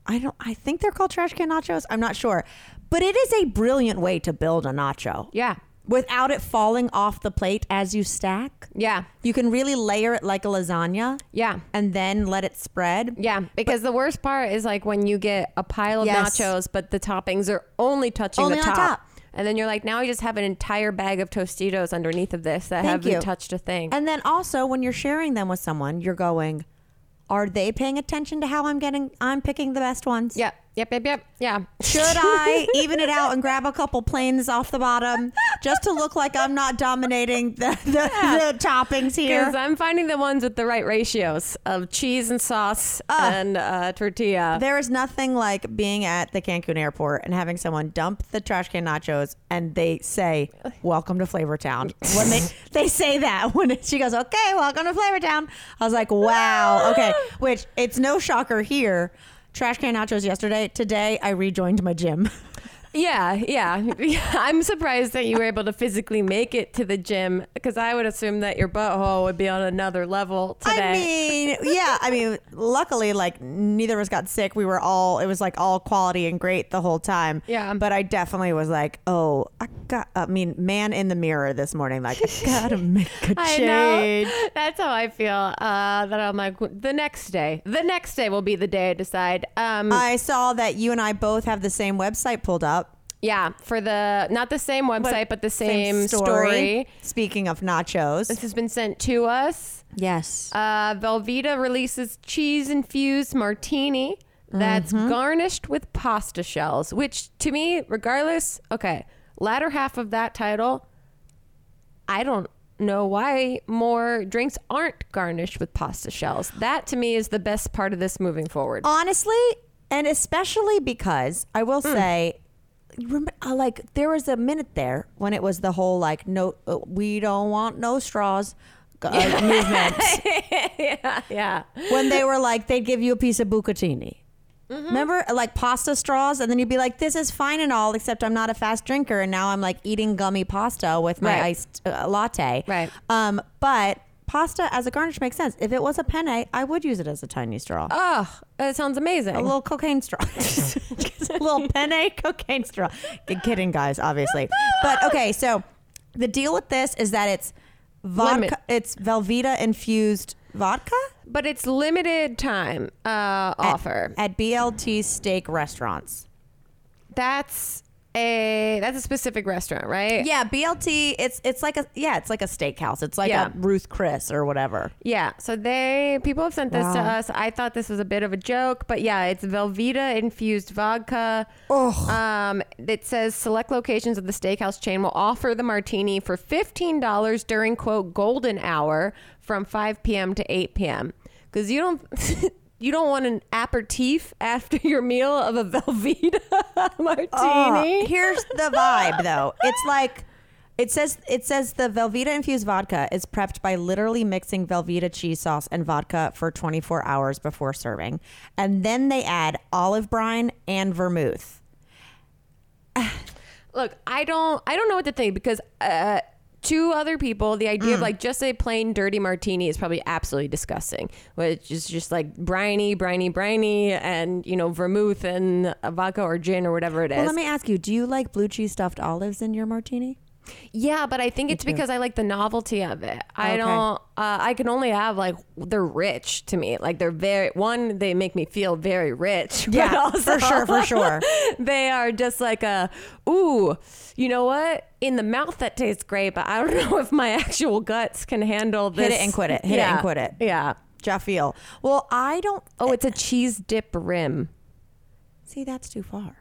I don't. I think they're called trash can nachos. I'm not sure, but it is a brilliant way to build a nacho. Yeah, Without it falling off the plate as you stack, yeah, you can really layer it like a lasagna yeah. and then let it spread. Yeah, because the worst part is like when you get a pile of Yes. nachos, but the toppings are only touching Only the top. top. And then you're like, now I just have an entire bag of Tostitos underneath of this that Thank haven't you. touched a thing. And then also when you're sharing them with someone, you're going, are they paying attention to how I'm getting I'm picking the best ones? yep, yep, yep, yep. Yeah. Should I even it out and grab a couple planes off the bottom just to look like I'm not dominating the, the, the toppings here? Because I'm finding the ones with the right ratios of cheese and sauce Ah. and uh, tortilla. There is nothing like being at the Cancun airport and having someone dump the trash can nachos and they say, Welcome to Flavortown. When they, they say that, when she goes, Okay, welcome to Flavortown. I was like, Wow, okay. Which it's no shocker here. Trash can nachos yesterday. Today I rejoined my gym. Yeah, yeah. I'm surprised that you were able to physically make it to the gym because I would assume that your butthole would be on another level today. I mean, yeah. I mean, luckily, like neither of us got sick. We were all. It was like all quality and great the whole time. Yeah. But I definitely was like, oh, I I mean, man in the mirror this morning. Like, I gotta make a change. know. That's how I feel. Uh, that I'm like the next day. The next day will be the day I decide. Um, I saw that you and I both have the same website pulled up. yeah, for the not the same website, but, the same, story. Speaking of nachos, This has been sent to us. yes. Uh, Velveeta releases cheese infused martini that's Mm-hmm. garnished with pasta shells, which to me, regardless, okay, latter half of that title, I don't know why more drinks aren't garnished with pasta shells. That to me is the best part of this moving forward. Honestly, and especially because I will say, remember, uh, like there was a minute there when it was the whole like no, uh, we don't want no straws uh, movement. yeah, yeah. when they were like they'd give you a piece of bucatini. Remember, like pasta straws, and then you'd be like, "This is fine and all, except I'm not a fast drinker." And now I'm like eating gummy pasta with my Right. iced uh, latte. Right. Um, but pasta as a garnish makes sense. If it was a penne, I would use it as a tiny straw. Oh, that sounds amazing. A little cocaine straw. a little penne cocaine straw. Good kidding, guys, obviously. But okay, so the deal with this is that it's vodka, it's Velveeta infused vodka but it's limited time uh, offer. at BLT steak restaurants. that's a that's a specific restaurant, right? Yeah, BLT. It's it's like a yeah, it's like a steakhouse. It's like Yeah. a Ruth Chris or whatever. Yeah, so they people have sent this to Wow. us. I thought this was a bit of a joke, but yeah, it's Velveeta infused vodka. Oh, Um, it says select locations of the steakhouse chain will offer the martini for fifteen dollars during quote golden hour from five p.m. to eight p.m. Because you don't you don't want an aperitif after your meal of a Velveeta martini. Uh, here's the vibe though. It's like it says it says the Velveeta infused vodka is prepped by literally mixing Velveeta cheese sauce and vodka for 24 hours before serving. And then they add olive brine and vermouth. Look, I don't I don't know what to think because uh to other people the idea Mm. of like just a plain dirty martini is probably absolutely disgusting. Which is just like briny, briny, briny and you know vermouth and vodka or gin or whatever it is. Well, let me ask you, do you like blue cheese stuffed olives in your martini? Yeah, but I think it's because I like the novelty of it. I Okay. don't uh, I can only have like they're rich to me. Like they're very one they make me feel very rich. but also- for sure, for sure. they are just like a ooh you know what in the mouth that tastes great but i don't know if my actual guts can handle this Hit it and quit it. Hit it yeah. and quit it. yeah Jaffiel. Well, I don't oh it's a cheese dip rim see that's too far.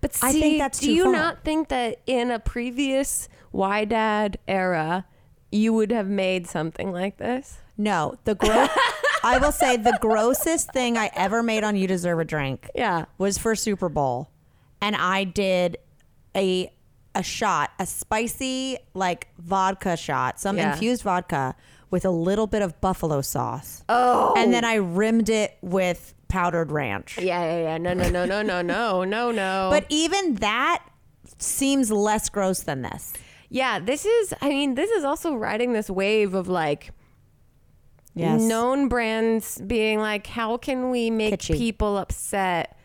But see, I think that's do you far. not think that in a previous why dad era you would have made something like this No, the gross. I will say the grossest thing I ever made on You Deserve a Drink yeah was for Super Bowl, and I did a a shot, a spicy like vodka shot, some Yeah. infused vodka with a little bit of buffalo sauce. Oh. And then I rimmed it with powdered ranch. Yeah, yeah, yeah. No, no, no, no, no, no, no, no. But even that seems less gross than this. Yeah, this is, I mean, this is also riding this wave of like, Yes. Known brands being like, how can we make Kitschy. people upset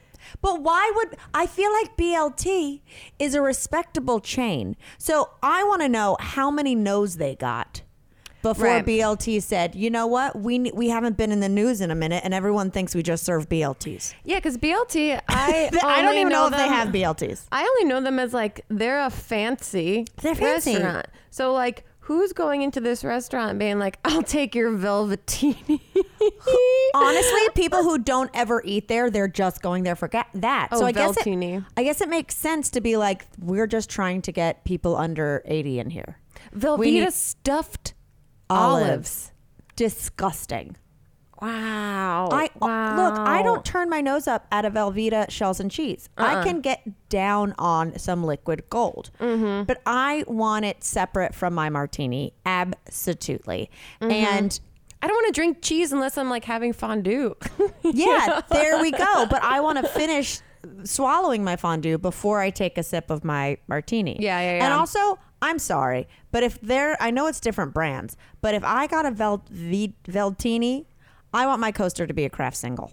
but why would I feel like BLT is a respectable chain? So I want to know how many no's they got before Right. BLT said, "You know what? We we haven't been in the news in a minute, and everyone thinks we just serve BLTs." Yeah, because BLT, I I don't even know, if them, they have BLTs. I only know them as like they're a fancy They're fancy. restaurant. So like, who's going into this restaurant being like, "I'll take your velveteen"? Honestly, people who don't ever eat there, they're just going there for ga- that. Oh, so I guess it, I guess it makes sense to be like, we're just trying to get people under eighty in here. Velveeta need- stuffed Olives. olives. Disgusting. Wow. I wow. look. I don't turn my nose up at a Velveeta shells and cheese. I Uh-uh. can get down on some liquid gold, Mm-hmm. but I want it separate from my martini. Absolutely. Mm-hmm. And I don't want to drink cheese unless I'm like having fondue. yeah, there we go. But I want to finish swallowing my fondue before I take a sip of my martini. Yeah, yeah, And also, I'm sorry, but if there, I know it's different brands, but if I got a Vel, v, Veltini, I want my coaster to be a craft single.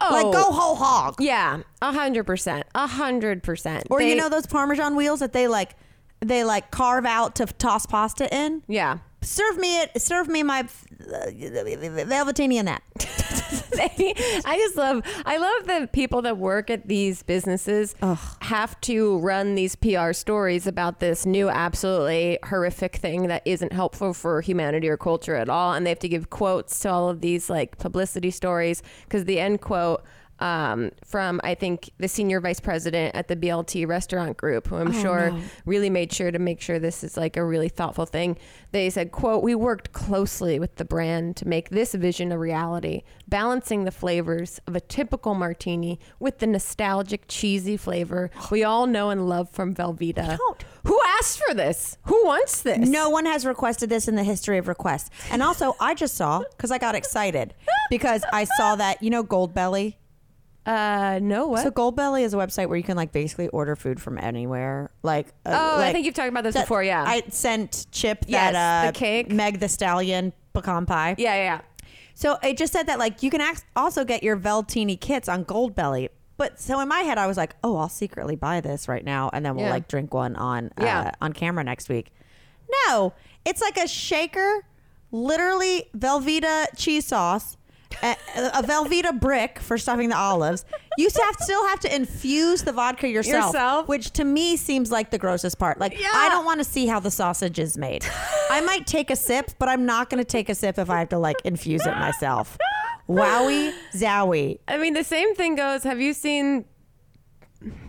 Oh, like Oh. go whole hog. Yeah, a hundred percent, a hundred percent. Or you know those Parmesan wheels that they like they like carve out to toss pasta in? yeah. Serve me it. Serve me my uh, velveteen in that. I just love I love the people that work at these businesses have to run these PR stories about this new absolutely horrific thing that isn't helpful for humanity or culture at all. And they have to give quotes to all of these like publicity stories. Because the end quote um, from I think the senior vice president at the BLT restaurant group, who I'm sure really made sure to make sure this is like a really thoughtful thing. They said, "quote We worked closely with the brand to make this vision a reality, balancing the flavors of a typical martini with the nostalgic cheesy flavor we all know and love from Velveeta." Who asked for this? Who wants this? No one has requested this in the history of requests. And also, I just saw because I got excited because I saw that you know Goldbelly Uh, no, what? So Goldbelly is a website where you can like basically order food from anywhere. Like, uh, oh, I think you've talked about this that- before. Yeah. I sent Chip Yes, that uh, the cake. Meg the Stallion pecan pie. yeah, yeah, yeah. So it just said that like you can also get your Veltini kits on Goldbelly. But so in my head, I was like, oh, I'll secretly buy this right now, and then we'll Yeah. like drink one on uh, Yeah. on camera next week. No, it's like a shaker, literally Velveeta cheese sauce, a, a Velveeta brick for stuffing the olives. You have still have to infuse the vodka yourself, Yourself? which to me seems like the grossest part. Like Yeah. I don't want to see how the sausage is made. I might take a sip, but I'm not going to take a sip if I have to like infuse it myself. Wowie zowie. I mean, the same thing goes. Have you seen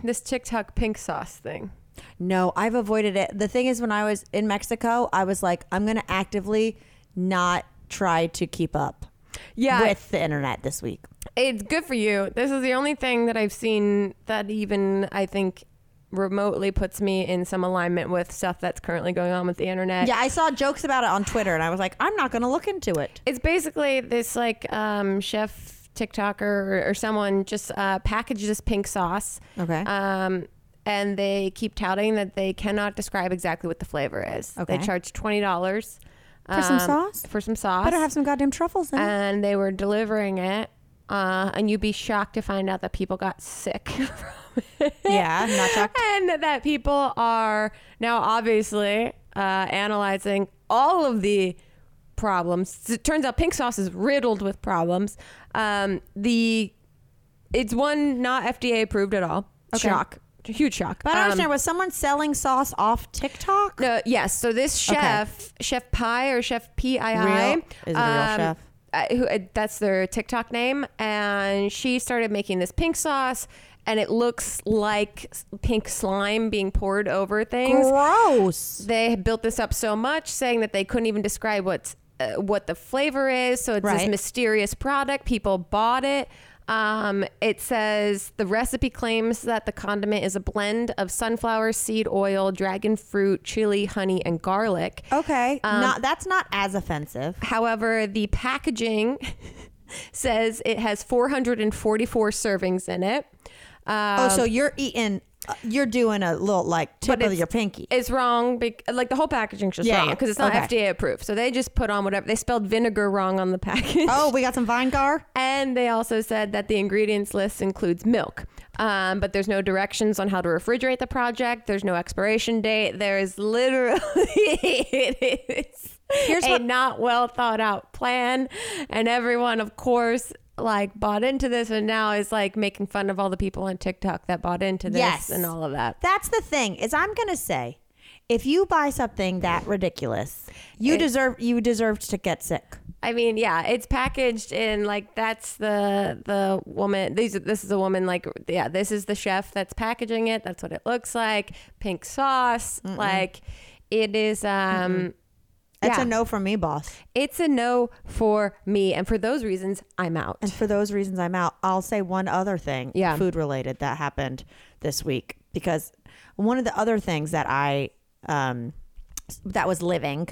this TikTok pink sauce thing? No, I've avoided it. The thing is, when I was in Mexico, I was like, I'm going to actively not try to keep up Yeah, with the internet this week. it's good for you. This is the only thing that I've seen that even I think remotely puts me in some alignment with stuff that's currently going on with the internet. Yeah, I saw jokes about it on Twitter, and I was like, I'm not going to look into it. It's basically this like um, chef TikToker or, or someone just uh, packaged this pink sauce. Okay. Um, and they keep touting that they cannot describe exactly what the flavor is. Okay. They charge twenty dollars For some sauce? For some sauce. Better have some goddamn truffles in it. and they were delivering it. Uh, and you'd be shocked to find out that people got sick from it. Yeah, not shocked. and that people are now obviously uh, analyzing all of the problems. It turns out pink sauce is riddled with problems. Um, the it's one not FDA approved at all. Okay. Shock, huge shock. But I don't Um, understand. Was someone selling sauce off TikTok? no, yes. So this chef, Chef Pii or Chef P I I, Real- is it a real chef? uh, who, uh, that's their TikTok name, and she started making this pink sauce, and it looks like s- pink slime being poured over things. Gross. They had built this up so much, saying that they couldn't even describe what's uh, what the flavor is. So it's this Right. mysterious product. People bought it. Um, it says the recipe claims that the condiment is a blend of sunflower seed oil, dragon fruit, chili, honey, and garlic. Okay, Um, not that's not as offensive. However, the packaging says it has 444 servings in it. Um, oh, so you're eating, you're doing a little like tip But of your pinky. It's wrong, bec- like the whole packaging's just Yeah, wrong because it's not Okay. FDA approved. So they just put on whatever they spelled vinegar wrong on the package. oh, we got some Vinegar. And they also said that the ingredients list includes milk, um, but there's no directions on how to refrigerate the project. There's no expiration date. There's literally it is Here's a what- not well thought out plan, and everyone, of course. Like bought into this and now is like making fun of all the people on TikTok that bought into this Yes. and all of that. That's the thing is I'm gonna say, if you buy something that ridiculous, you deserve you deserve to get sick. I mean, yeah, it's packaged in like that's the the woman. These this is a woman like yeah, this is the chef that's packaging it. That's what it looks like. Pink sauce, like it is. Um, It's yeah. a no for me, boss. It's a no for me, and for those reasons, I'm out. And for those reasons, I'm out. I'll say one other thing, Yeah. food related, that happened this week because one of the other things that I um that was living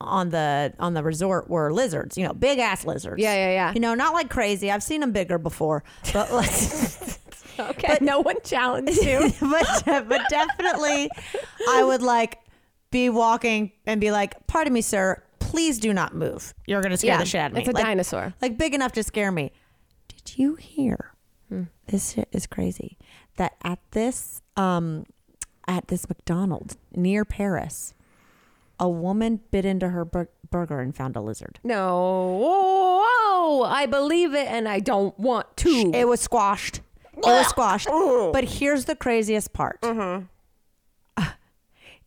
on the on the resort were lizards. You know, big ass lizards. Yeah, yeah, yeah. You know, not like crazy. I've seen them bigger before, but like. okay, no one challenged you. but but definitely I would like be walking and be like, "Pardon me, sir, please do not move. You're gonna scare Yeah, the shit out of me." it's a like, dinosaur. like big enough to scare me. Did you hear? Hmm. This shit is crazy. That at this um at this McDonald's near Paris, a woman bit into her bur- burger and found a lizard. No, whoa, I believe it, and I don't want to. It was squashed. It was squashed. But here's the craziest part.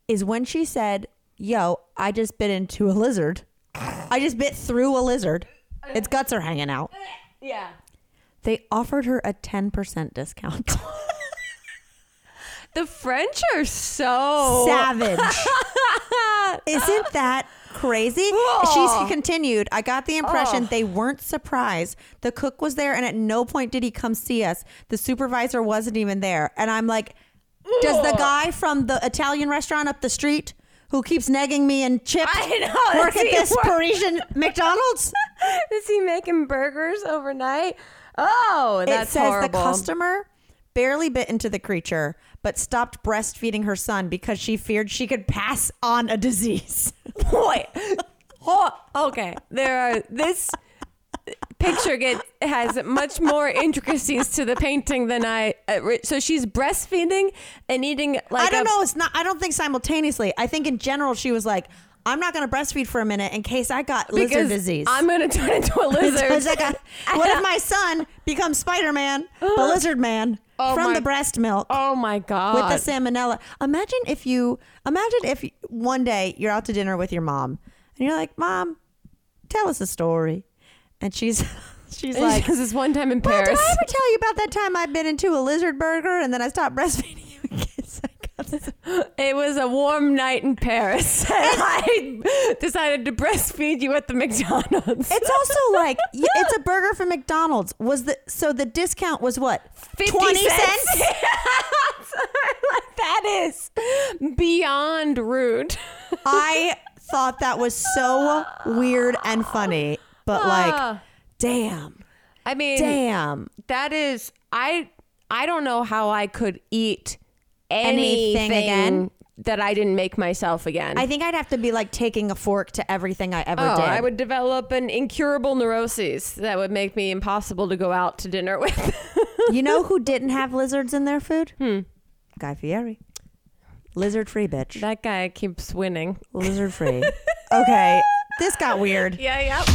Is when she said, "Yo, I just bit into a lizard. I just bit through a lizard. Its guts are hanging out." yeah. They offered her a 10% discount. The French are so Savage. Isn't that crazy? Oh. She continued. I got the impression oh. they weren't surprised. The cook was there, and at no point did he come see us. The supervisor wasn't even there. And I'm like, does the guy from the Italian restaurant up the street who keeps negging me and Chip I know, work at he this work? Parisian McDonald's? Is he making burgers overnight? Oh, that's it says horrible. the customer barely bit into the creature, but stopped breastfeeding her son because she feared she could pass on a disease. Boy, Oh, okay. There are this picture get has much more intricacies to the painting than I. Uh, so she's breastfeeding and eating like I don't a- know. It's not. I don't think simultaneously. I think in general she was like, "I'm not going to breastfeed for a minute in case I got lizard disease." I'm gonna turn into a lizard. I got- what if my son becomes Spider Man, the Lizard Man, Oh from my- the breast milk? oh my god! with the salmonella. Imagine if you imagine if one day you're out to dinner with your mom and you're like, "Mom, tell us a story," and she's she's like, because this one time in "Well, Paris. did I ever tell you about that time I bit into a lizard burger and then I stopped breastfeeding you because I got this?" It was a warm night in Paris. I decided to breastfeed you at the McDonald's. It's also like y- it's a burger from McDonald's. Was the so the discount was what 50 twenty cents. cents? like that is beyond rude. I thought that was so weird and funny, but like, damn, I mean, damn. that is I I don't know how I could eat anything, Anything again? that I didn't make myself again. I think I'd have to be like taking a fork to everything I ever Oh, did. I would develop an incurable neuroses that would make me impossible to go out to dinner with. you know who didn't have lizards in their food? Hmm. Guy Fieri. Lizard free, bitch. that guy keeps winning. Lizard free. okay, this got weird. Yeah, yep.